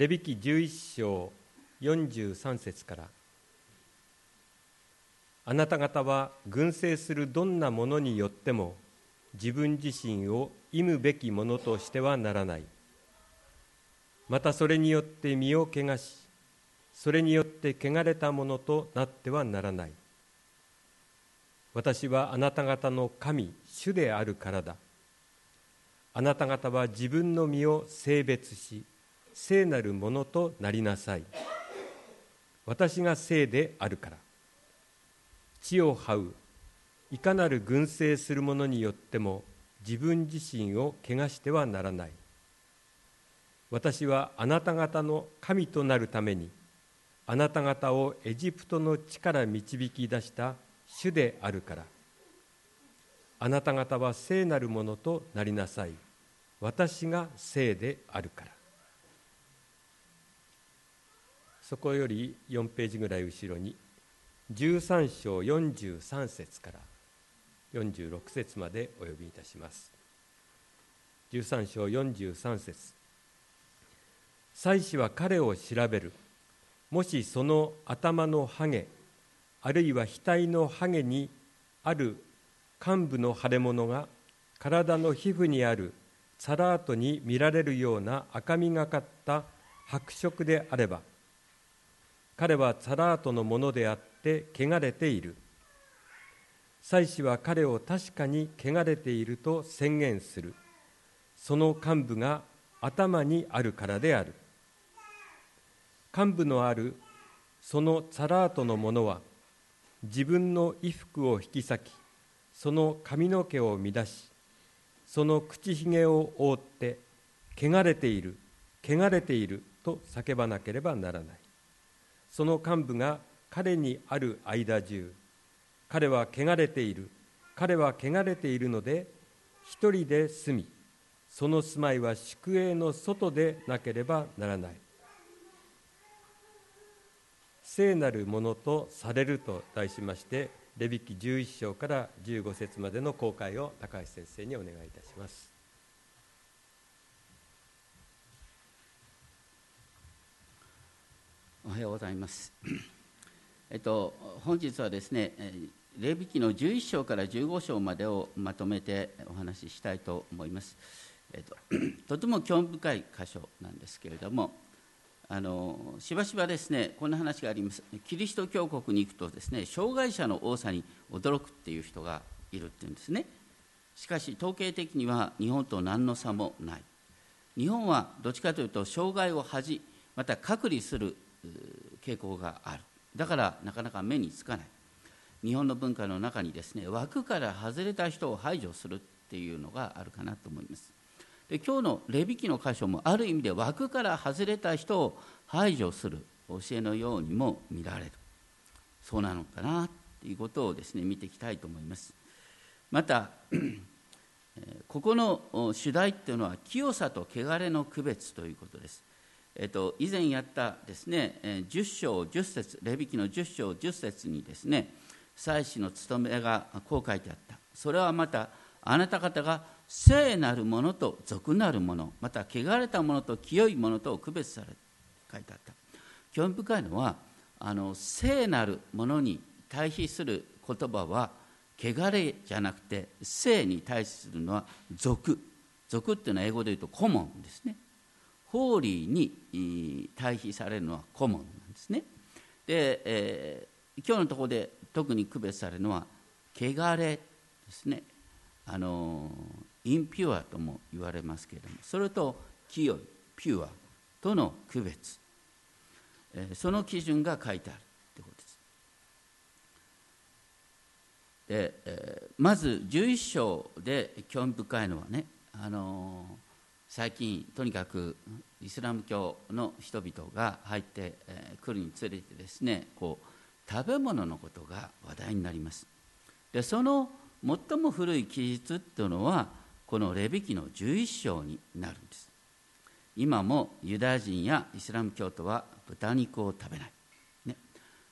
レビキ11章43節から。あなた方は群生するどんなものによっても自分自身を忌むべきものとしてはならない。またそれによって身を汚しそれによって汚れたものとなってはならない。私はあなた方の神主であるからだ。あなた方は自分の身を性別し聖なるものとなりなさい。私が聖であるから。地を這う。いかなる群生する者によっても自分自身を汚してはならない。私はあなた方の神となるためにあなた方をエジプトの地から導き出した主であるから。あなた方は聖なるものとなりなさい。私が聖であるから。そこより4ページぐらい後ろに13章43節から46節までお呼びいたします。13章43節。祭司は彼を調べる。もしその頭のハゲあるいは額のハゲにある幹部の腫れ物が体の皮膚にあるサラートに見られるような赤みがかった白色であれば彼はサラートのものであって汚れている。祭司は彼を確かに汚れていると宣言する。その幹部が頭にあるからである。幹部のあるそのサラートのものは自分の衣服を引き裂きその髪の毛を乱しその口ひげを覆って汚れている汚れていると叫ばなければならない。その幹部が彼にある間中彼は汚れている。彼は汚れているので一人で住みその住まいは宿営の外でなければならない。聖なるものとされると題しましてレビキ11章から15節までの公開を高橋先生にお願いいたします。おはようございます。えっと本日はですねレビ記の11章から15章までをまとめてお話ししたいと思います、えっと、とても興味深い箇所なんですけれどもあのしばしばですねこんな話があります。キリスト教国に行くとですね障害者の多さに驚くっていう人がいるっていうんですね。しかし統計的には日本と何の差もない。日本はどっちかというと障害を恥また隔離する傾向がある。だからなかなか目につかない。日本の文化の中にですね枠から外れた人を排除するっていうのがあるかなと思います。で今日のレビ記の箇所もある意味で枠から外れた人を排除する。教えのようにも見られる。そうなのかなということをですね見ていきたいと思います。またここの主題っていうのは清さと汚れの区別ということです。えっと、以前やったですね10章10節レビ記の10章10節にですね祭司の務めがこう書いてあった。それはまたあなた方が聖なるものと俗なるものまた汚れたものと清いものと区別され書いてあった。興味深いのはあの聖なるものに対比する言葉は汚れじゃなくて聖に対するのは俗。俗っていうのは英語で言うとコモンですね。ホーリーに対比されるのはコモンなんですね。で、えー、今日のところで特に区別されるのは汚れですね。あのインピュアとも言われますけれどもそれと清いピュアとの区別。その基準が書いてあるということです。で、えまず11章で興味深いのはねあの最近とにかくイスラム教の人々が入ってくるにつれてですねこう食べ物のことが話題になります。でその最も古い記述っていうのはこのレビ記の11章になるんです。今もユダヤ人やイスラム教徒は豚肉を食べない、ね、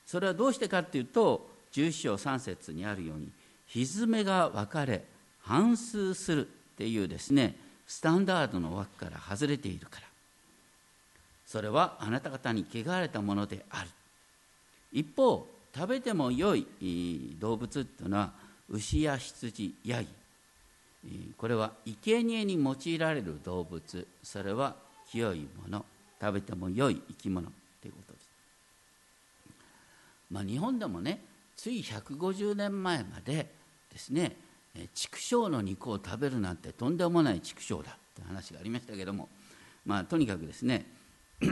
それはどうしてかっていうと11章3節にあるように蹄が分かれ反数するっていうですねスタンダードの枠から外れているから。それはあなた方に汚れたものである。一方食べても良い動物というのは牛や羊ヤギこれは生贄に用いられる動物。それは清いもの。食べても良い生き物ということです、まあ、日本でもねつい150年前までですね畜生の肉を食べるなんてとんでもない畜生だって話がありましたけどもまあとにかくですね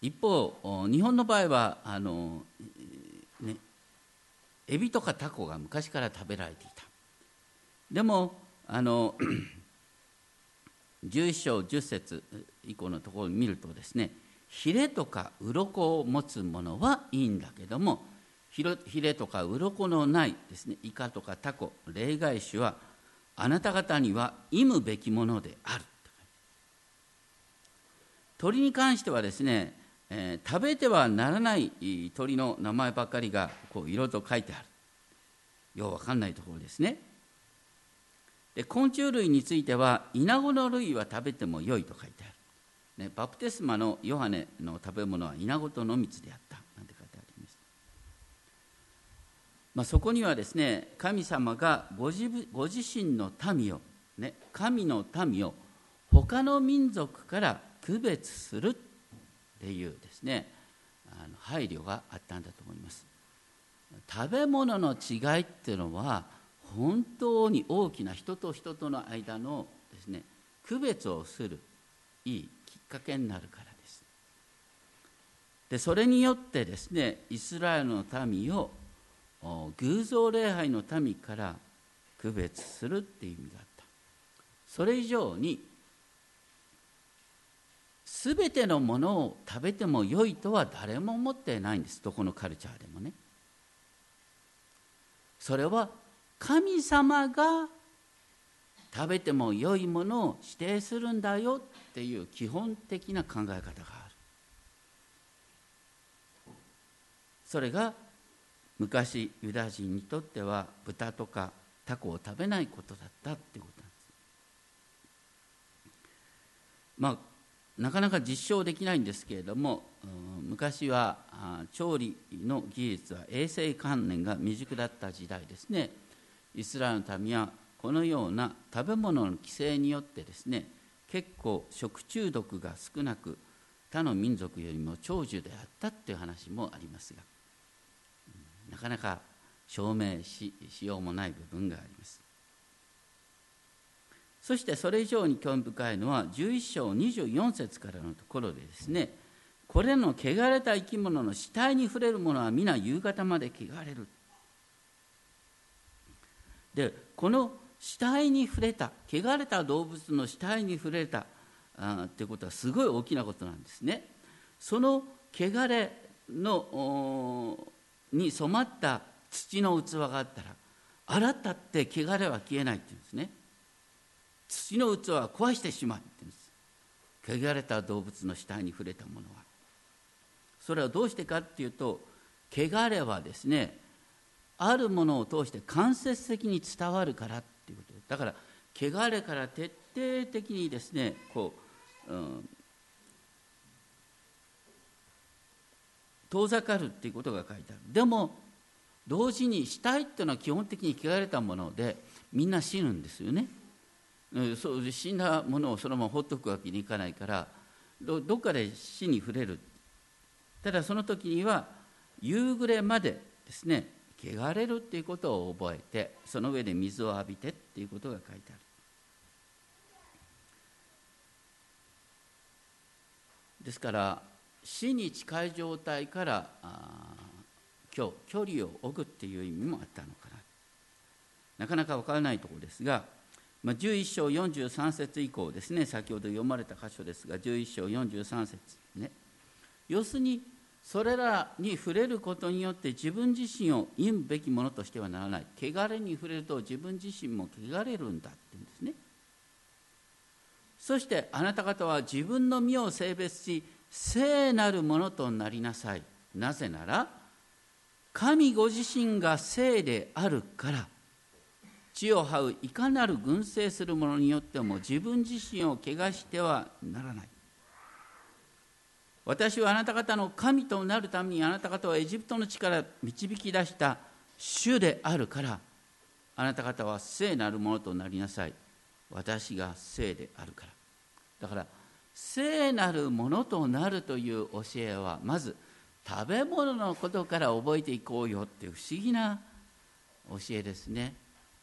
一方日本の場合はあの、ね、エビとかタコが昔から食べられていた。でもあの 11章10節以降のところを見るとですねヒレとか鱗を持つものはいいんだけどもヒレとか鱗のないですねイカとかタコ例外種はあなた方には忌むべきものである鳥に関してはですねえー、食べてはならない鳥の名前ばっかりがこう色と書いてある。ようわかんないところですね。で昆虫類についてはイナゴの類は食べても良いと書いてある、ね、バプテスマのヨハネの食べ物はイナゴと野蜜であったなんて書いてあります、まあ、そこにはですね神様がご自ご自身の民を、ね、神の民を他の民族から区別するっていうですねあの配慮があったんだと思います。食べ物の違いっていうのは本当に大きな人と人との間のですね区別をするいいきっかけになるからです。でそれによってですねイスラエルの民を偶像礼拝の民から区別するっていう意味があった。それ以上にすべてのものを食べても良いとは誰も思ってないんです。どこのカルチャーでもね。それは神様が食べても良いものを指定するんだよっていう基本的な考え方がある。それが昔ユダヤ人にとっては豚とかタコを食べないことだったってことなんです。まあなかなか実証できないんですけれども昔は調理の技術は衛生観念が未熟だった時代ですね。イスラエルの民はこのような食べ物の規制によってですね結構食中毒が少なく他の民族よりも長寿であったっていう話もありますがなかなか証明ししようもない部分があります。そしてそれ以上に興味深いのは11章24節からのところでですねこれの汚れた生き物の死体に触れるものは皆夕方まで汚れる。でこの死体に触れた汚れた動物の死体に触れたあっていうことはすごい大きなことなんですね。その汚れのに染まった土の器があったら洗ったって汚れは消えないっていうんですね。土の器は壊してしまうって言うんです。汚れた動物の死体に触れたものは。それはどうしてかっていうと汚れはですねあるものを通して間接的に伝わるからっていうこと。だから汚れから徹底的にですねこう、うん、遠ざかるっていうことが書いてある。でも同時に死体っていうのは基本的に汚れたものでみんな死ぬんですよね。そう死んだものをそのまま放っておくわけにいかないからどどっかで死に触れる。ただその時には夕暮れまでですね汚れるっていうことを覚えてその上で水を浴びてっていうことが書いてある。ですから死に近い状態から今日距離を置くっていう意味もあったのかな。なかなか分からないところですがまあ、11章43節以降ですね先ほど読まれた箇所ですが11章43節ね。要するにそれらに触れることによって自分自身を忌むべきものとしてはならない。汚れに触れると自分自身も汚れるんだって言うんですね。そしてあなた方は自分の身を性別し聖なるものとなりなさい。なぜなら神ご自身が聖であるから。地を這ういかなる群生する者によっても自分自身を汚してはならない。私はあなた方の神となるためにあなた方はエジプトの地から導き出した主であるからあなた方は聖なるものとなりなさい。私が聖であるから。だから聖なるものとなるという教えはまず食べ物のことから覚えていこうよっていう不思議な教えですね。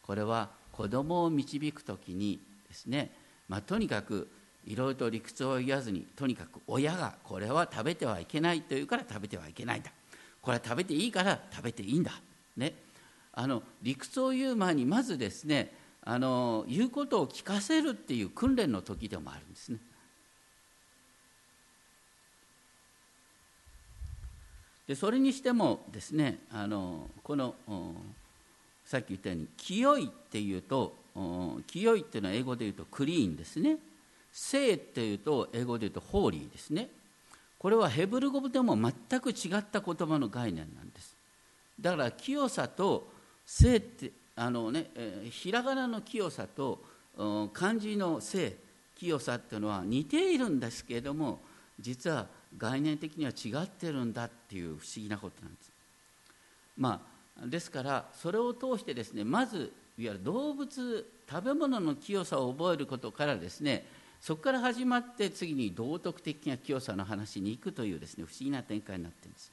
これは子供を導く時にですね、まあ、とにかくいろいろと理屈を言わずにとにかく親がこれは食べてはいけないというから食べてはいけないんだ。これは食べていいから食べていいんだ。ね。あの理屈を言う前にまずですねあの言うことを聞かせるっていう訓練の時でもあるんですね。でそれにしてもですねあのこのさっき言ったように清いっていうと清いっていうのは英語で言うとクリーンですね。聖っていうと英語で言うとホーリーですね。これはヘブル語でも全く違った言葉の概念なんです。だから清さと聖ってあのね、えー、ひらがなの清さと漢字の聖清さっていうのは似ているんですけれども実は概念的には違ってるんだっていう不思議なことなんです。まあ、ですからそれを通してですねまずいわゆる動物食べ物の清さを覚えることからですねそこから始まって次に道徳的な清さの話に行くというですね不思議な展開になっているんです。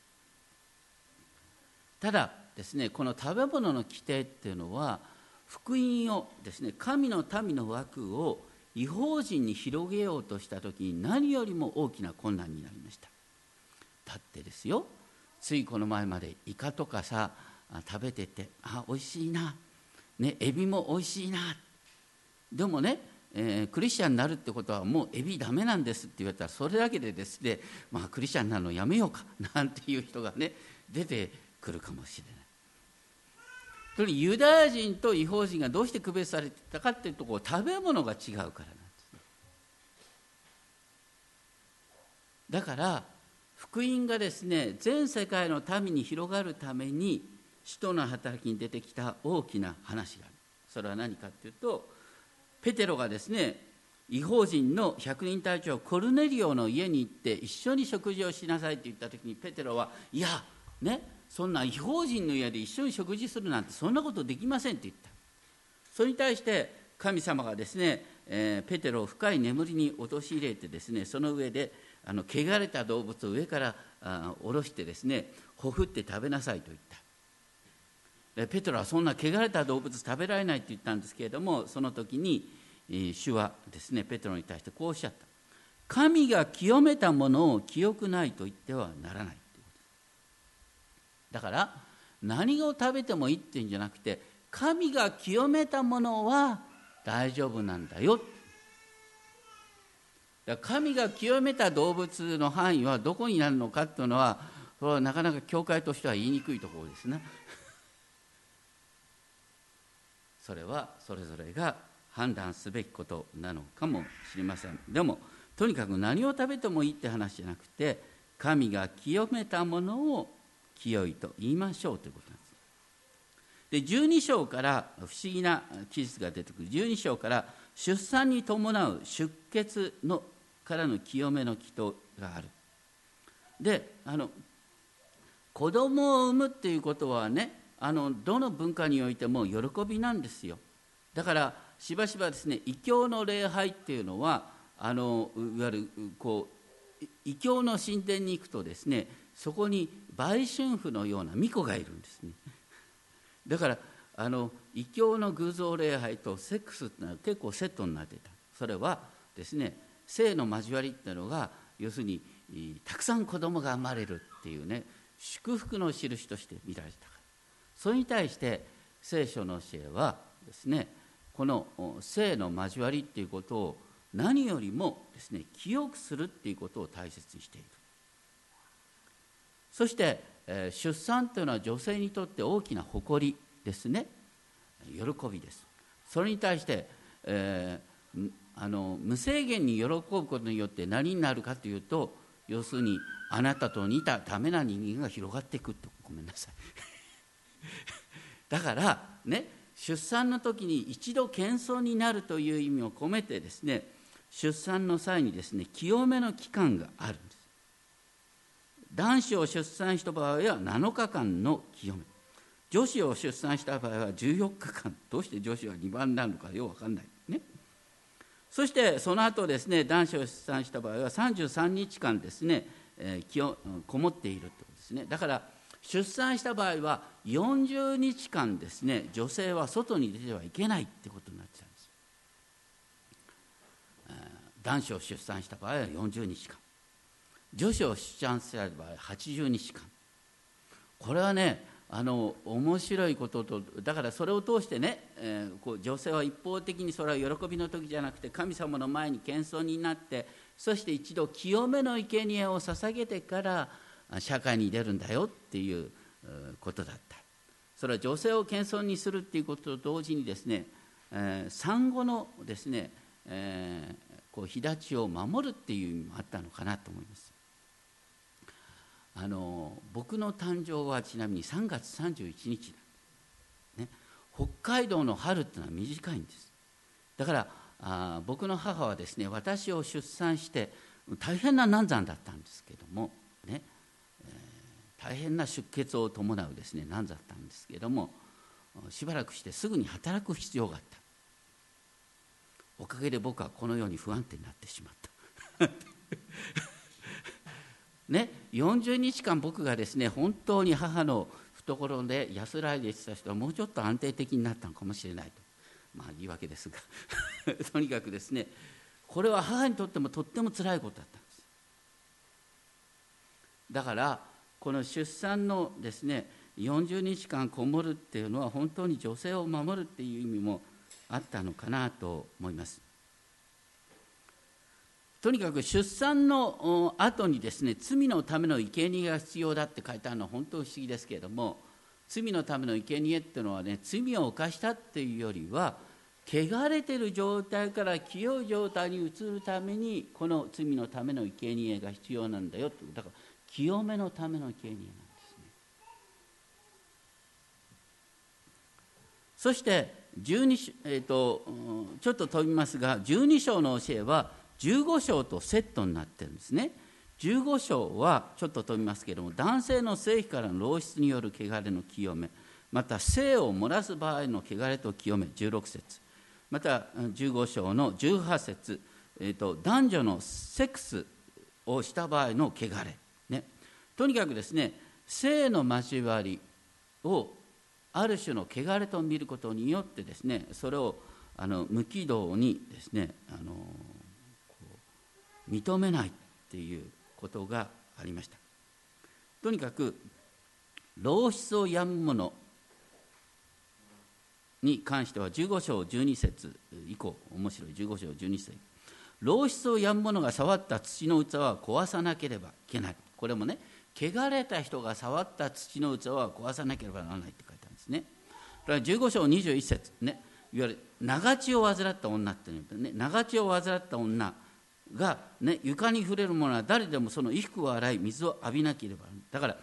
ただですねこの食べ物の規定っていうのは福音をですね神の民の枠を違法人に広げようとした時に何よりも大きな困難になりました。だってですよ。ついこの前までイカとかさ食べててあ美味しいな、ね、エビも美味しいな。でもね、えー、クリスチャンになるってことはもうエビダメなんですって言われたらそれだけでですね、まあ、クリスチャンになるのやめようかなんていう人がね出てくるかもしれない。とにユダヤ人と違法人がどうして区別されてたかっていうところ食べ物が違うからなんですね。だから福音がですね全世界の民に広がるために使徒の働きに出てきた大きな話があるそれは何かっていうとペテロがですね違法人の百人隊長コルネリオの家に行って一緒に食事をしなさいって言った時にペテロはいやねそんな違法人の家で一緒に食事するなんてそんなことできませんって言った。それに対して神様がですね、えー、ペテロを深い眠りに陥れてですねその上であの汚れた動物を上からあ下ろしてですねほふって食べなさいと言った。ペテロはそんな汚れた動物食べられないと言ったんですけれどもその時に、えー、主はですねペテロに対してこうおっしゃった。神が清めたものを清くないと言ってはならない。だから何を食べてもいいっていうんじゃなくて神が清めたものは大丈夫なんだよだ神が清めた動物の範囲はどこになるのかっていうのはそれはなかなか教会としては言いにくいところですね。それはそれぞれが判断すべきことなのかもしれませんでもとにかく何を食べてもいいって話じゃなくて神が清めたものを清いと言いましょうということなんです。で12章から不思議な記述が出てくる12章から出産に伴う出血のからの清めの祈祷がある。であの子供を産むっていうことはねあのどの文化においても喜びなんですよ。だからしばしばですね異教の礼拝っていうのはあのいわゆるこう異教の神殿に行くとですねそこに売春婦のような巫女がいるんですね。だからあの異教の偶像礼拝とセックスっていうのは結構セットになってた。それはですね性の交わりっていうのが要するにたくさん子供が生まれるっていうね祝福の印として見られたから。それに対して聖書の教えはですねこの性の交わりっていうことを何よりもですね記憶するっていうことを大切にしている。そして、えー、出産というのは女性にとって大きな誇りですね。喜びです。それに対して、えー、あの無制限に喜ぶことによって何になるかというと要するにあなたと似たダメな人間が広がっていくと。ごめんなさい。だからね出産の時に一度謙遜になるという意味を込めてですね出産の際にですね清めの期間がある男子を出産した場合は7日間の清め。女子を出産した場合は14日間。どうして女子は2番になるのかよく分かんない。ね。そしてその後ですね男子を出産した場合は33日間ですね、えー、こもっているということですね。だから出産した場合は40日間ですね女性は外に出てはいけないってことになってたんです、えー、男子を出産した場合は40日間。女子を出産した場合80日間。これはねあの面白いこととだからそれを通してね、えー、こう女性は一方的にそれは喜びの時じゃなくて神様の前に謙遜になってそして一度清めの生贄を捧げてから社会に出るんだよっていうことだった。それは女性を謙遜にするっていうことと同時にですね、えー、産後のですね、えー、こう日立ちを守るっていう意味もあったのかなと思います。あの僕の誕生はちなみに3月31日なんね、北海道の春っていうのは短いんです。だからあ僕の母はですね私を出産して大変な難産だったんですけどもね、えー、大変な出血を伴うですね難産だったんですけどもしばらくしてすぐに働く必要があった。おかげで僕はこのように不安定になってしまった。ね、40日間僕がですね本当に母の懐で安らいでした人はもうちょっと安定的になったのかもしれないと。まあ言い訳ですが。とにかくですねこれは母にとってもとってもつらいことだったんです。だからこの出産のですね40日間こもるっていうのは本当に女性を守るっていう意味もあったのかなと思います。とにかく出産の後にですね罪のための生贄が必要だって書いてあるのは本当不思議ですけれども罪のための生贄っていうのはね罪を犯したっていうよりは汚れてる状態から清い状態に移るためにこの罪のための生贄が必要なんだよってだから清めのための生贄なんですね。そして12、えーとちょっと飛びますが12章の教えは15章とセットになってるんですね。15章はちょっと飛びますけれども男性の性器からの漏出による汚れの清めまた性を漏らす場合の汚れと清め16節。また15章の18節、えーと、男女のセックスをした場合の汚れ、ね、とにかくですね性の交わりをある種の汚れと見ることによってですねそれをあの無軌道にですねあの認めないっていうことがありました。とにかく漏出をやむ者に関しては15章12節以降面白い。15章12節。漏出をやむ者が触った土の器は壊さなければいけない。これもね汚れた人が触った土の器は壊さなければならないって書いてあるんですね。だから15章21節ねいわゆる長血を患った女っていうのね長血を患った女が、ね、床に触れる者は誰でもその衣服を洗い水を浴びなければだから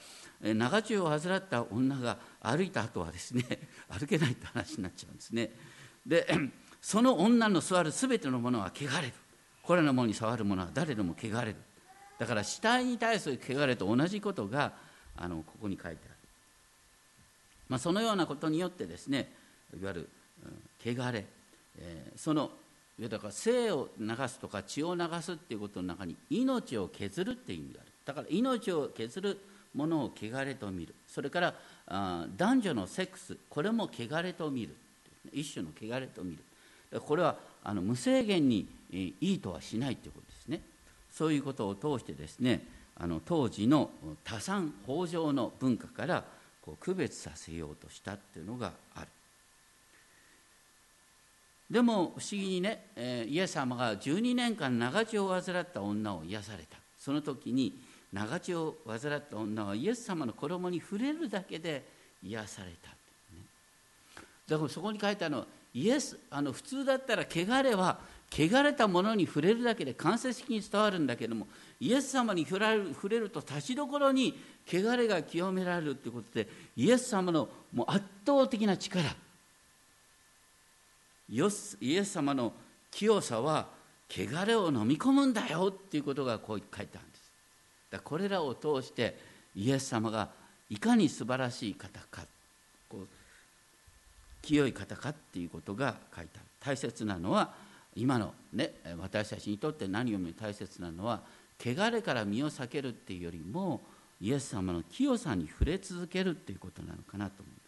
長中を患った女が歩いた後はですね 歩けないって話になっちゃうんですね。で その女の座る全てのものは汚れる。これらのものに触る者は誰でも汚れる。だから死体に対する汚れと同じことがあのここに書いてある、まあ、そのようなことによってですねいわゆる、うん、汚れ、えー、そのだから生を流すとか血を流すっていうことの中に命を削るっていう意味がある。だから命を削るものを汚れと見る。それからあ男女のセックスこれも汚れと見る一種の汚れと見る。これはあの無制限にいいとはしないということですね。そういうことを通してですねあの当時の多産豊穣の文化からこう区別させようとしたっていうのがある。でも不思議にね、えイエス様が12年間長血を患った女を癒された。その時に長血を患った女はイエス様の衣に触れるだけで癒された、ね、だからそこに書いてあるのはイエスあの普通だったら汚れは汚れたものに触れるだけで間接的に伝わるんだけどもイエス様に触れる触れると立ちどころに汚れが清められるということでイエス様のもう圧倒的な力イエス様の清さは汚れを飲み込むんだよっていうことがこう書いてあるんです。だこれらを通してイエス様がいかに素晴らしい方かこう清い方かっていうことが書いてある。大切なのは今のね私たちにとって何よりも大切なのは汚れから身を避けるっていうよりもイエス様の清さに触れ続けるっていうことなのかなと思います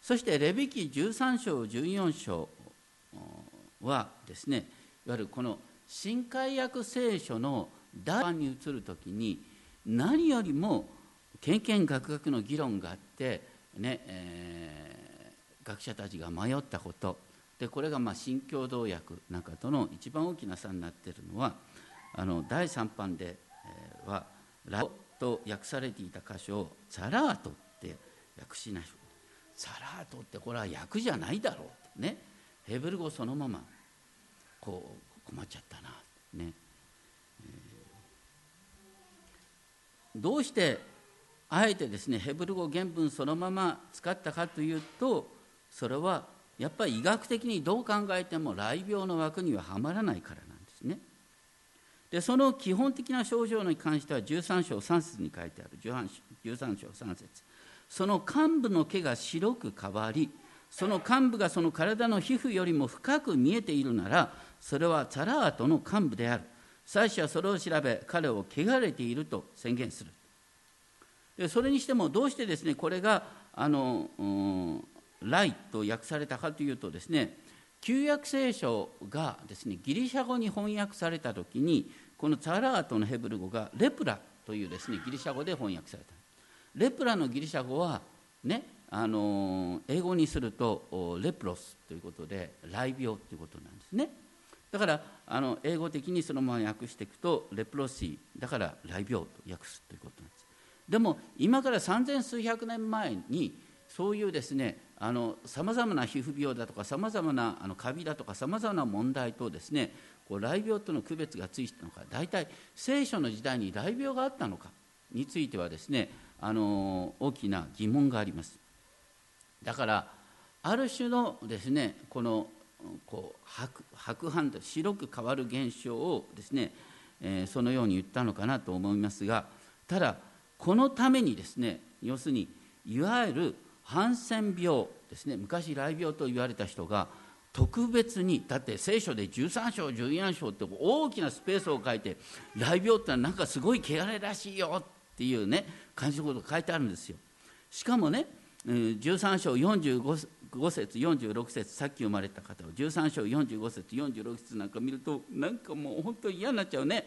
そしてレビキ13章14章はですねいわゆるこの新海約聖書の第版に移る時に何よりもけんけんがくがくの議論があってね、えー、学者たちが迷ったこと。でこれがまあ新共同訳なんかとの一番大きな差になっているのはあの第3版では「ラオ」と訳されていた箇所を「ザラート」って訳しないザラートってこれは訳じゃないだろう。ね。ヘブル語そのまま。こう困っちゃったな。ね、えー、どうしてあえてですねヘブル語原文そのまま使ったかというとそれはやっぱり医学的にどう考えても雷病の枠にははまらないからなんですね。でその基本的な症状に関しては13章3節に書いてある。13章3節。その幹部の毛が白く変わりその幹部がその体の皮膚よりも深く見えているならそれはザラートの幹部である。祭司はそれを調べ彼を汚れていると宣言する。それにしてもどうしてですねこれがあの、うん、ライと訳されたかというとですね旧約聖書がですねギリシャ語に翻訳された時にこのザラートのヘブル語がレプラというですねギリシャ語で翻訳された。レプラのギリシャ語はねあの英語にするとレプロスということで雷病ということなんですね。だからあの英語的にそのまま訳していくとレプロシーだから雷病と訳すということなんです。でも今から三千数百年前にそういうですねさまざまな皮膚病だとかさまざまなあのカビだとかさまざまな問題とですねこう雷病との区別がついてたのか大体聖書の時代に雷病があったのかについてはですねあの大きな疑問があります。だからある種のですねこのこう白白斑と白く変わる現象をですね、えー、そのように言ったのかなと思いますがただこのためにですね要するにいわゆるハンセン病ですね昔雷病と言われた人が特別にだって聖書で13章14章って大きなスペースを書いて雷病ってのはなんかすごい汚れらしいよっていうね感じのことが書いてあるんですよ。しかもね13章45節46節さっき生まれた方は13章45節46節なんか見るとなんかもう本当に嫌になっちゃうね。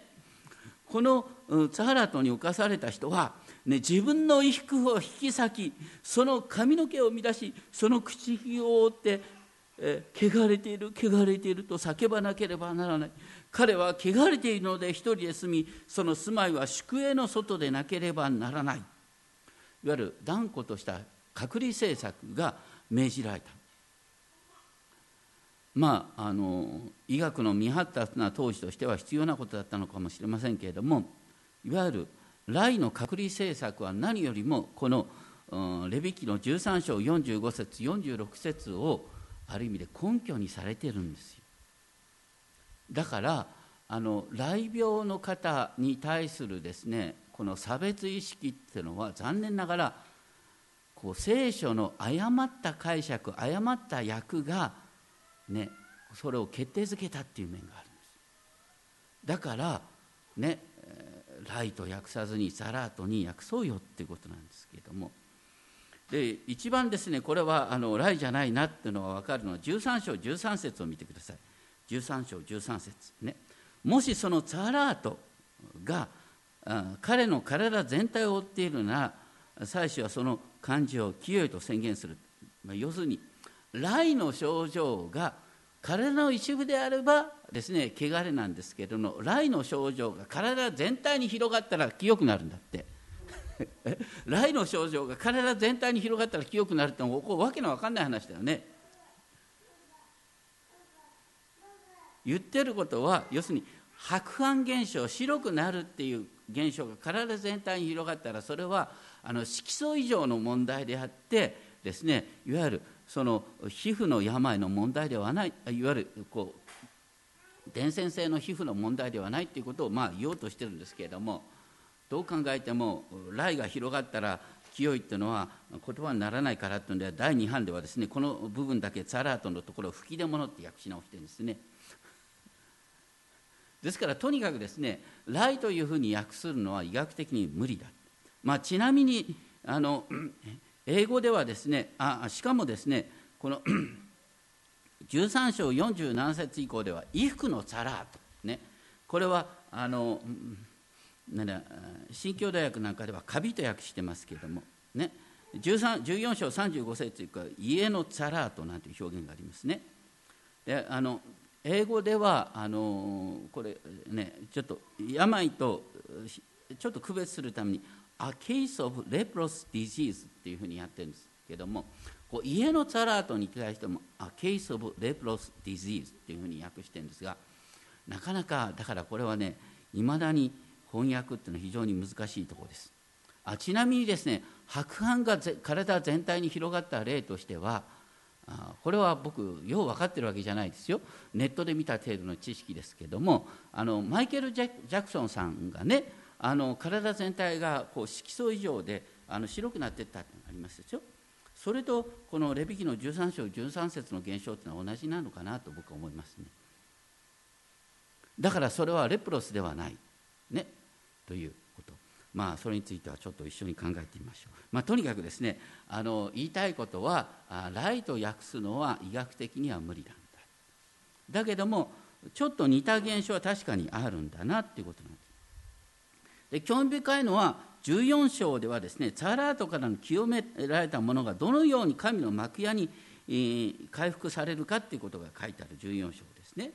このツハラトに侵された人は、ね、自分の衣服を引き裂きその髪の毛を乱しその口ひを覆って汚れている汚れていると叫ばなければならない。彼は汚れているので一人で住みその住まいは宿営の外でなければならない。いわゆる断固とした隔離政策が命じられた。まああの医学の未発達な当時としては必要なことだったのかもしれませんけれどもいわゆる来の隔離政策は何よりもこのレビキの13章45節46節をある意味で根拠にされてるんですよ。だからあの雷病の方に対するですねこの差別意識っていうのは残念ながらこう聖書の誤った解釈誤った訳がねそれを決定づけたっていう面があるんです。だからねライと訳さずにザラートに訳そうよっていうことなんですけれども。で一番ですねこれはあのライじゃないなっていうのが分かるのは13章13節を見てください。13章13節ね。もしそのザラートが彼の体全体を覆っているなら祭司はその漢字を清いと宣言する、まあ、要するに雷の症状が体の一部であればですね汚れなんですけれども雷の症状が体全体に広がったら清くなるんだって。雷の症状が体全体に広がったら清くなるってこうわけのわかんない話だよね。言ってることは要するに白斑現象白くなるっていう現象が体全体に広がったらそれはあの色素異常の問題であってですねいわゆるその皮膚の病の問題ではないいわゆるこう伝染性の皮膚の問題ではないということをまあ言おうとしてるんですけれどもどう考えても雷が広がったら清いっていうのは言葉にならないからっていうので第2版ではですねこの部分だけツァラートのところを吹き出物って訳し直してるんですね。ですからとにかくですね雷というふうに訳するのは医学的に無理だ、まあ、ちなみにあの英語ではですねあしかもですねこの 13章47節以降では衣服のツァラートねこれはあのなんだ新教大学なんかではカビと訳してますけれどもね14章35節というか家のツァラートなんていう表現がありますね。であの英語ではあのこれねちょっと病とちょっと区別するために「A case of leprous disease」っていうふうにやってるんですけどもこう家のツァラートに対しても「A case of leprous disease」っていうふうに訳してるんですがなかなかだからこれはねいまだに翻訳っていうのは非常に難しいところです。あちなみにですね白斑が体全体に広がった例としてはこれは僕よう分かってるわけじゃないですよ。ネットで見た程度の知識ですけどもあのマイケル・ジャクソンさんがねあの体全体がこう色素以上であの白くなっていったってありますでしょ。それとこのレビキの13章13節の現象っていうのは同じなのかなと僕は思いますね。だからそれはレプロスではない。ね。という。まあそれについてはちょっと一緒に考えてみましょう、まあ、とにかくですねあの言いたいことはライと訳すのは医学的には無理なんだ。だけどもちょっと似た現象は確かにあるんだなっていうことなんです。で興味深いのは14章ではですねツァラートからの清められたものがどのように神の幕屋に、回復されるかっていうことが書いてある14章ですね。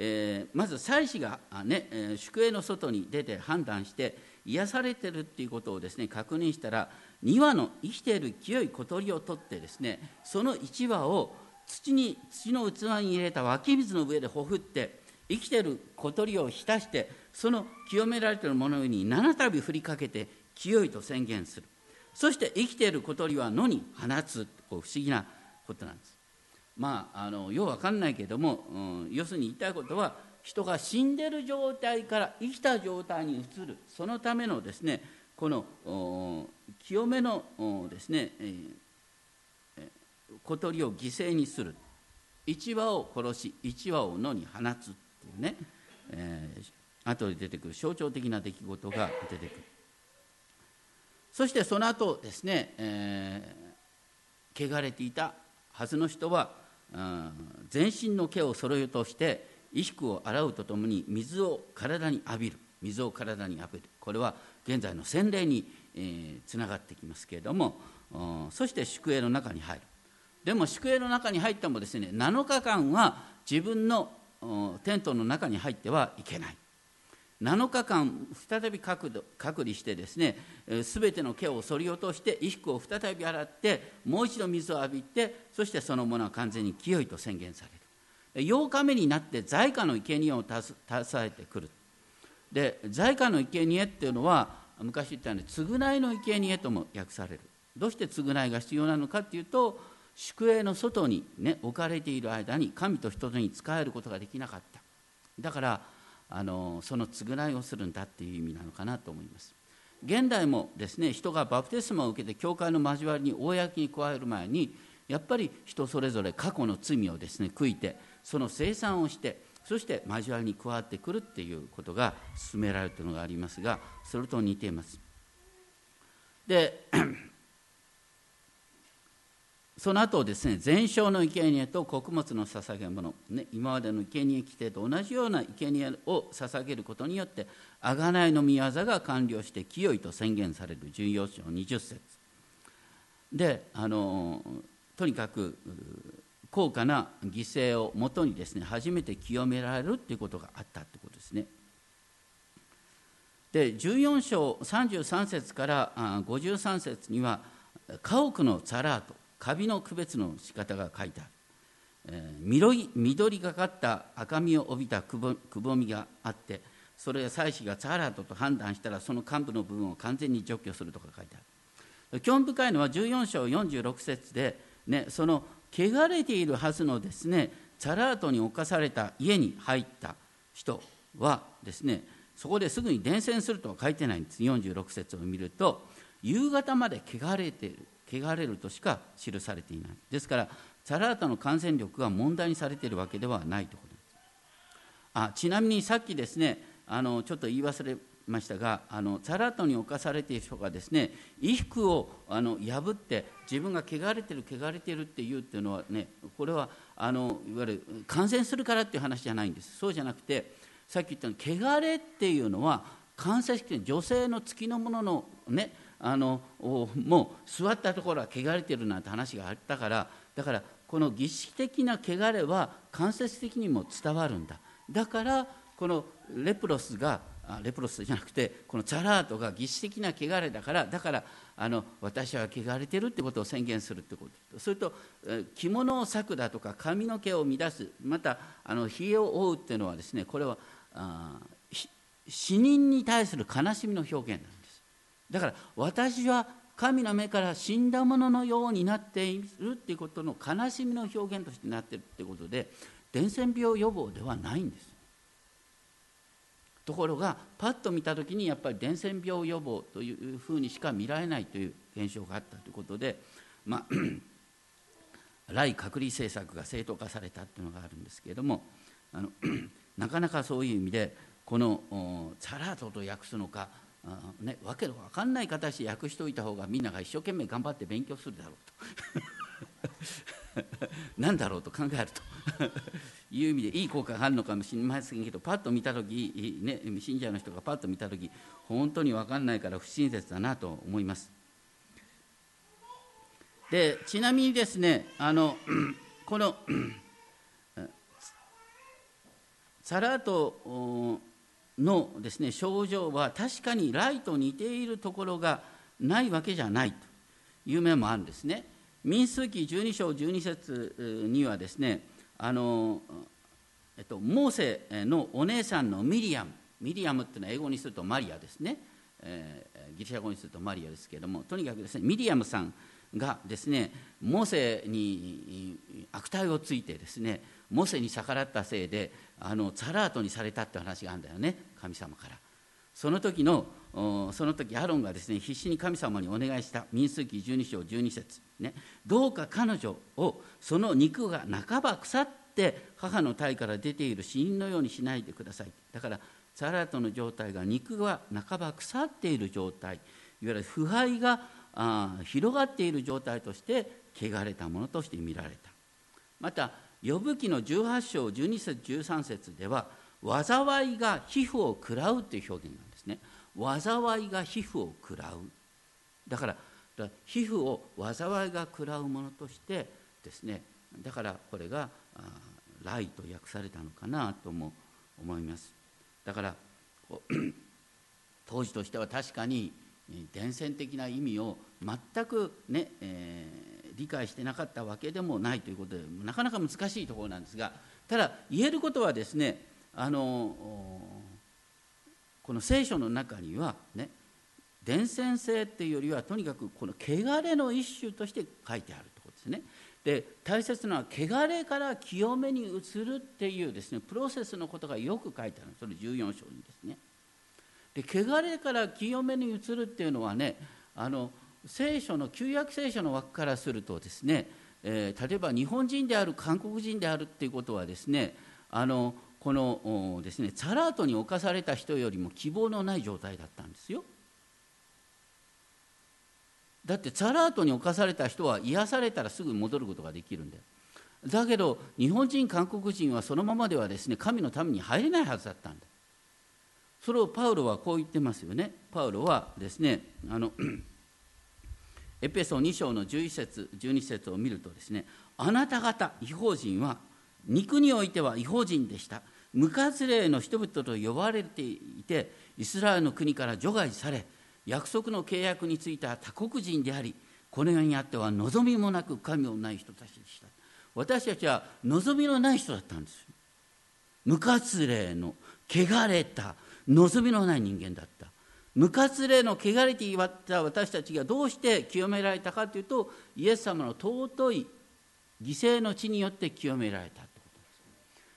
えー、まず祭司が、ね、宿営の外に出て判断して癒されてるっていうことをですね確認したら2羽の生きている清い小鳥を取ってですねその1羽を土に土の器に入れた湧き水の上でほふって生きている小鳥を浸してその清められているものに7度振りかけて清いと宣言する。そして生きている小鳥は野に放つ。こう不思議なことなんです。まあ、あのようわかんないけども、うん、要するに言いたいことは人が死んでる状態から生きた状態に移る。そのためのですねこの清めのですね、えー、小鳥を犠牲にする。1羽を殺し1羽を野に放つっていうね、えー、後で出てくる象徴的な出来事が出てくる。そしてその後ですね、えー、汚れていたはずの人は全身の毛を揃えようとして衣服を洗うとともに水を体に浴びる。水を体に浴びる。これは現在の洗礼につながってきますけれどもそして宿営の中に入る。でも宿営の中に入ってもですね7日間は自分のテントの中に入ってはいけない。7日間再び隔離してですねすべての毛を剃り落として衣服を再び洗ってもう一度水を浴びてそしてそのものは完全に清いと宣言される。8日目になって在家の生贄を携えてくる。で在家の生贄っていうのは昔言ったように償いの生贄とも訳される。どうして償いが必要なのかっていうと宿営の外に、ね、置かれている間に神と人に仕えることができなかった。だからあのその償いをするんだっていう意味なのかなと思います。現代もですね人がバプテスマを受けて教会の交わりに公に加える前にやっぱり人それぞれ過去の罪をですね悔いてその清算をしてそして交わりに加わってくるっていうことが進められているのがありますがそれと似ています。でその後ですね全焼の生贄と穀物の捧げ物、ね、今までの生贄規定と同じような生贄を捧げることによって贖いの御業が完了して清いと宣言される重要章20節であのとにかく高価な犠牲をもとにですね初めて清められるということがあったということですね。で14章33節から53節には家屋のザラートカビの区別の仕方が書いてある、えー、緑緑がかった赤みを帯びたくぼくぼみがあってそれが妻子がツァラートと判断したらその幹部の部分を完全に除去するとか書いてある。興味深いのは14章46節で、ね、その汚れているはずのですねチャラートに侵された家に入った人はですねそこですぐに伝染するとは書いてないんです。46節を見ると夕方まで汚れている。汚れるとしか記されていない。ですからチャラートの感染力が問題にされているわけではないということ。ですあちなみにさっきですねあのちょっと言い忘れましたがあのチャラートに侵されている人がですね衣服をあの破って自分が汚れてる汚れてるって言うっていうのはねこれはあのいわゆる感染するからっていう話じゃないんです。そうじゃなくてさっき言ったように汚れっていうのは間接的に女性の月のもののねあのもう座ったところは汚れてるなんて話があったからだからこの儀式的な汚れは間接的にも伝わるんだ。だからこのレプロスがレプロスじゃなくてこのチャラートが儀式的な汚れだからだからあの私は汚れてるってことを宣言するってこと。それと着物を裂くだとか髪の毛を乱すまたあの冷えを覆うっていうのはですねこれは死人に対する悲しみの表現なんです。だから私は神の目から死んだもののようになっているっていうことの悲しみの表現としてなっているってことで伝染病予防ではないんです。ところがパッと見た時にやっぱり伝染病予防というふうにしか見られないという現象があったということでまあ 来隔離政策が正当化されたというのがあるんですけれどもあの なかなかそういう意味でこのチャラートと訳すのかね、わけのわかんない形で訳しておいた方がみんなが一生懸命頑張って勉強するだろうと。何だろうと考えると。いう意味でいい効果があるのかもしれませんけどパッと見た時、ね、信者の人がパッと見た時本当に分かんないから不親切だなと思います。でちなみにですねあのこのサラートのですね症状は確かにライと似ているところがないわけじゃないという面もあるんですね。民数記12章12節にはですねあの、えっと、モーセのお姉さんのミリアムミリアムっていうのは英語にするとマリアですね、えー、ギリシャ語にするとマリアですけれどもとにかくですねミリアムさんがですねモーセに悪態をついてですねモーセに逆らったせいであのザラートにされたって話があるんだよね。神様から。その時のその時アロンがですね必死に神様にお願いした。民数記12章12節。ね。どうか彼女をその肉が半ば腐って母の体から出ている死人のようにしないでください。だからザラートの状態が肉が半ば腐っている状態。いわゆる腐敗が広がっている状態として汚れたものとして見られた。また呼ぶ記の18章12節13節では災いが皮膚を食らうという表現なんですね。災いが皮膚を食らう。だから皮膚を災いが食らうものとしてですねだからこれが「来」と訳されたのかなとも思います。だから 当時としては確かに伝染的な意味を全くね、え、理解してなかったわけでもないということでなかなか難しいところなんですがただ言えることはですねあのこの聖書の中にはね伝染性っていうよりはとにかくこの汚れの一種として書いてあるところですね。で大切なのは汚れから清めに移るっていうですねプロセスのことがよく書いてあるそれ14章にですね。で汚れから清めに移るっていうのはねあの聖書の旧約聖書の枠からするとですね、えー、例えば日本人である韓国人であるっていうことはですねあのこのですねサラートに侵された人よりも希望のない状態だったんですよ。だってサラートに侵された人は癒されたらすぐ戻ることができるんだよ。だけど日本人韓国人はそのままではですね神のために入れないはずだったんだ。それをパウロはこう言ってますよね。パウロはですねあのエペソ2章の11節12節を見るとですねあなた方違法人は肉においては違法人でした。無活霊の人々と呼ばれていてイスラエルの国から除外され約束の契約についた他国人でありこの世にあっては望みもなく神もない人たちでした。私たちは望みのない人だったんです。無活霊の汚れた望みのない人間だった。無活霊の汚れていった私たちがどうして清められたかというとイエス様の尊い犠牲の地によって清められたということで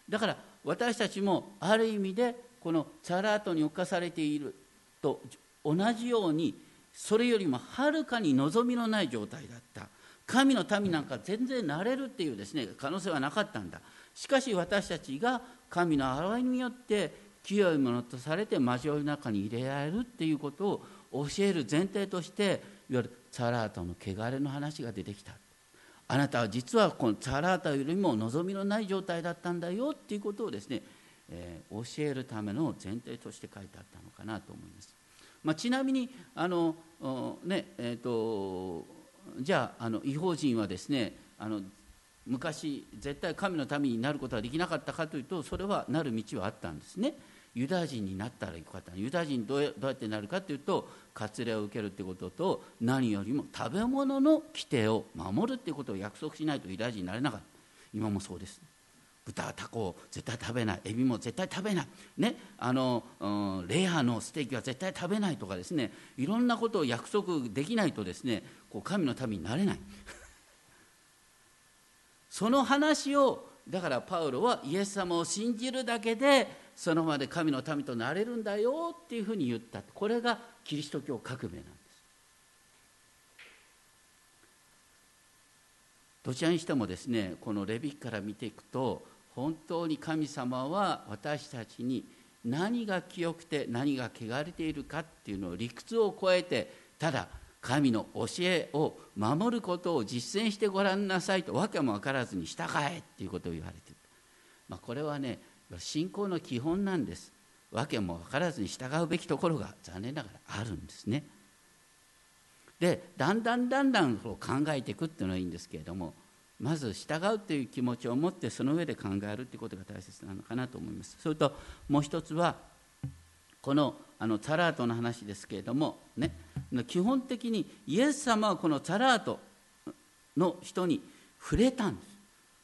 す。だから私たちもある意味でこのチャラートに侵されていると同じようにそれよりもはるかに望みのない状態だった。神の民なんか全然なれるっていうですね可能性はなかったんだ。しかし私たちが神の憐れみによって清いものとされて交わりの中に入れられるっていうことを教える前提としていわゆるチャラートの汚れの話が出てきたあなたは実はこのチャラータよりも望みのない状態だったんだよっていうことをですね、えー、教えるための前提として書いてあったのかなと思います。まあ、ちなみにあの、ねえーと、じゃああの違法人はですねあの昔絶対神の民になることはできなかったかというとそれはなる道はあったんですね。ユダヤ人になったらよかったユダヤ人どうやってなるかというと割礼を受けるということと何よりも食べ物の規定を守るということを約束しないとユダヤ人になれなかった。今もそうです。豚タコを絶対食べない。エビも絶対食べない、ね、あの、うん、レアのステーキは絶対食べないとかですね。いろんなことを約束できないとですねこう神の民になれない。その話をだからパウロはイエス様を信じるだけでそのまで神の民となれるんだよっていうふうに言った。これがキリスト教革命なんです。どちらにしてもですねこのレビから見ていくと本当に神様は私たちに何が清くて何が汚れているかっていうのを理屈を超えてただ神の教えを守ることを実践してごらんなさいと訳も分からずに従えっていうことを言われてる、まあ、これはね信仰の基本なんです。訳も分からずに従うべきところが残念ながらあるんですね。でだんだんだんだんこう考えていくっていうのはいいんですけれどもまず従うという気持ちを持ってその上で考えるということが大切なのかなと思います。それともう一つはこのあのツァラートの話ですけれどもね基本的にイエス様はこのツァラートの人に触れたんです。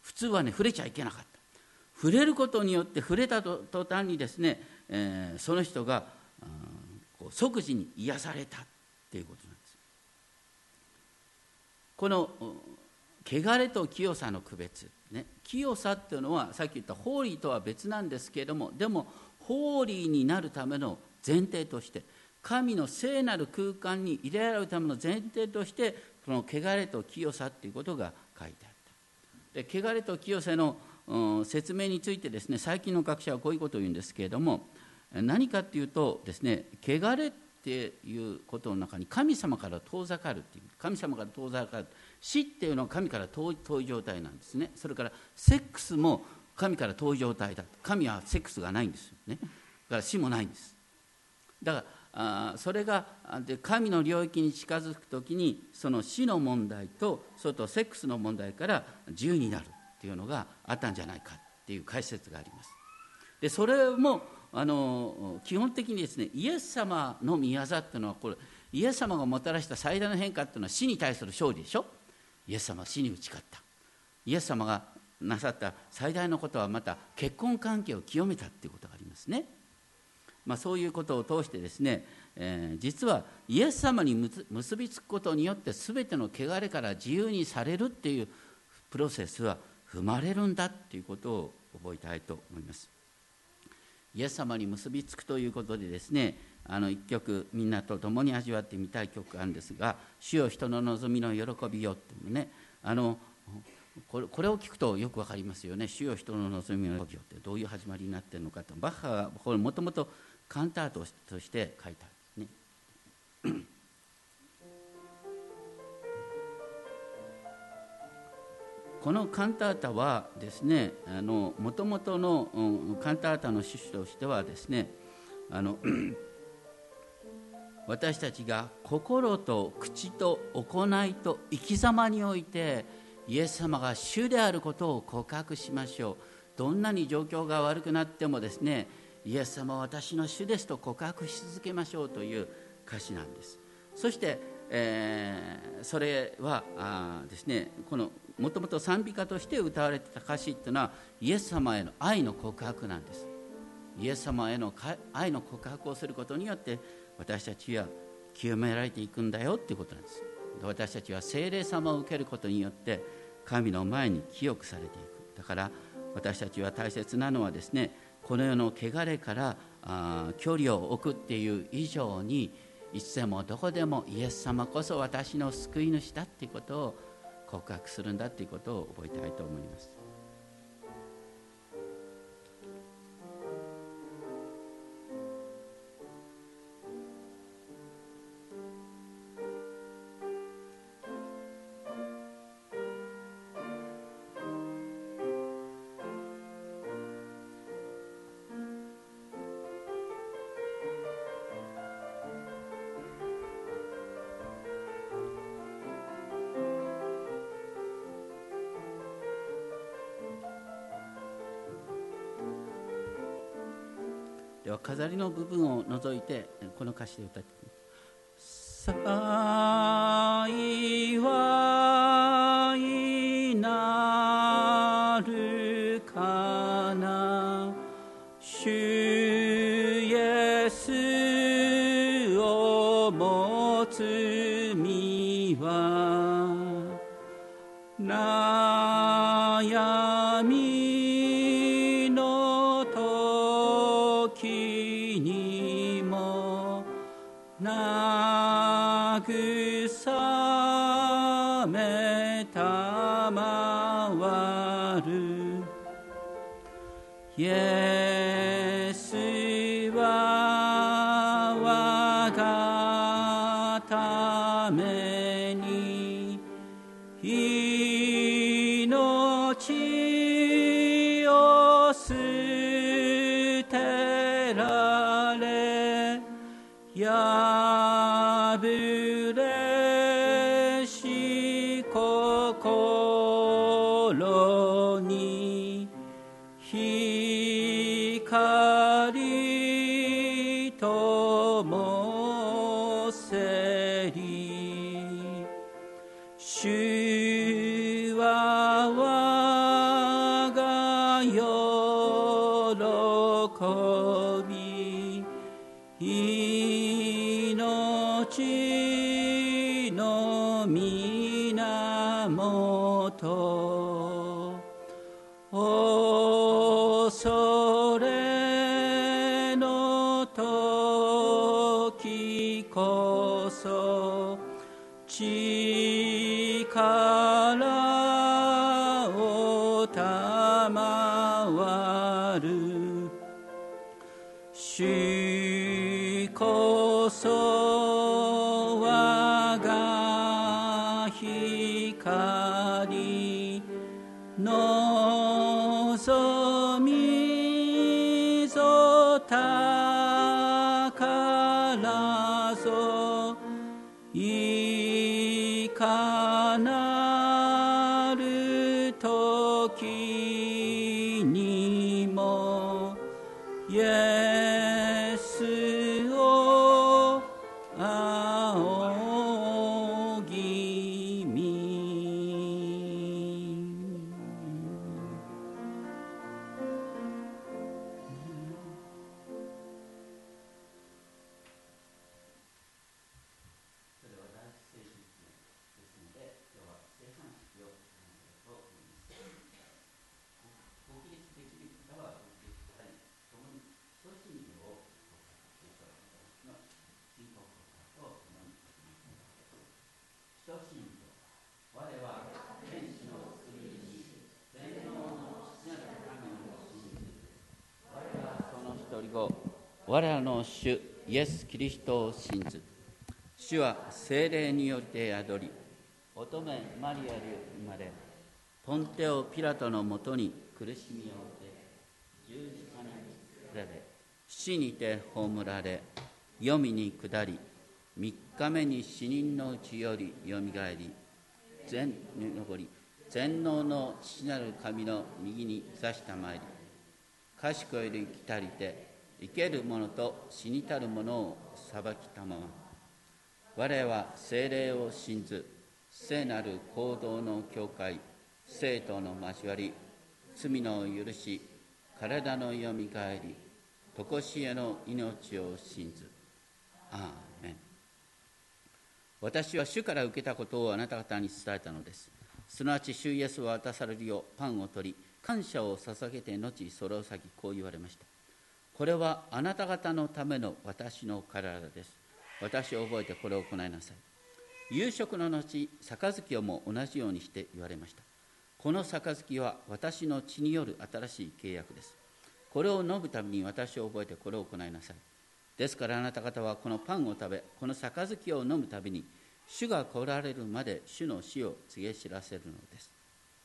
普通はね触れちゃいけなかった。触れることによって触れた途端にですね、えー、その人がこう即時に癒されたっていうことなんです。この汚れと清さの区別、ね、清さっていうのはさっき言ったホーリーとは別なんですけれどもでもホーリーになるための前提として神の聖なる空間に入れられるための前提としてこの汚れと清さっていうことが書いてあった。で汚れと清さの説明についてですね最近の学者はこういうことを言うんですけれども何かっていうとですね汚れっていうことの中に神様から遠ざかるっていう神様から遠ざかる死っていうのは神から遠い遠い状態なんですね。それからセックスも神から遠い状態だ神はセックスがないんですよね。だから死もないんです。だからあそれがで神の領域に近づく時にその死の問題とそれとセックスの問題から自由になる。っていうのがあったんじゃないかっていう解説があります。でそれもあの基本的にですねイエス様の御業っていうのはこれイエス様がもたらした最大の変化っていうのは死に対する勝利でしょ？イエス様は死に打ち勝った。イエス様がなさった最大のことはまた結婚関係を清めたっていうことがありますね、まあ、そういうことを通してですね、えー、実はイエス様に結びつくことによって全ての汚れから自由にされるっていうプロセスは踏まれるんだっていうことを覚えたいと思います。イエス様に結びつくということでですねあの一曲みんなと共に味わってみたい曲があるんですが「主よ人の望みの喜びよ」っていうねあのこれこれを聞くとよく分かりますよね「主よ人の望みの喜びよ」ってどういう始まりになってるのかと。バッハがこれもともとカンタートとして書いた。んですね。このカンタータはですねもともとの、うん、カンタータの趣旨としてはですねあの 私たちが心と口と行いと生き様においてイエス様が主であることを告白しましょう。どんなに状況が悪くなってもですねイエス様は私の主ですと告白し続けましょうという歌詞なんです。そして、えー、それはあですねこのもともと賛美歌として歌われてた歌詞っていうのはイエス様への愛の告白なんです。イエス様への愛の告白をすることによって私たちは清められていくんだよっていうことなんです。私たちは聖霊様を受けることによって神の前に清くされていく。だから私たちは大切なのはですねこの世の汚れからあ距離を置くっていう以上にいつでもどこでもイエス様こそ私の救い主だっていうことを告白するんだっていうことを覚えたいと思います。飾りの部分を除いてこの歌詞で歌って「幸いなるかな。主イエスを持つ身は悩みこそ力を賜る。主こそ後我らの主イエス・キリストを信ず。主は精霊によって宿り乙女マリアに生まれポンテオ・ピラトのもとに苦しみを受け十字架につられ死にて葬られ黄泉に下り三日目に死人のうちよりよみがえり全に上り全能の父なる神の右に座したまいり。賢より来たりて生ける者と死にたる者を裁きたまま。我は精霊を信ず聖なる行動の教会生徒の交わり罪の許し体のよみがえり常しえの命を信ず。アーメン。私は主から受けたことをあなた方に伝えたのです。すなわち主イエスは渡されるようパンを取り感謝を捧げて後それを先こう言われました。これはあなた方のための私の体です。私を覚えてこれを行いなさい。夕食の後杯をも同じようにして言われました。この杯は私の血による新しい契約です。これを飲むために私を覚えてこれを行いなさい。ですからあなた方はこのパンを食べこの杯を飲むたびに主が来られるまで主の死を告げ知らせるのです。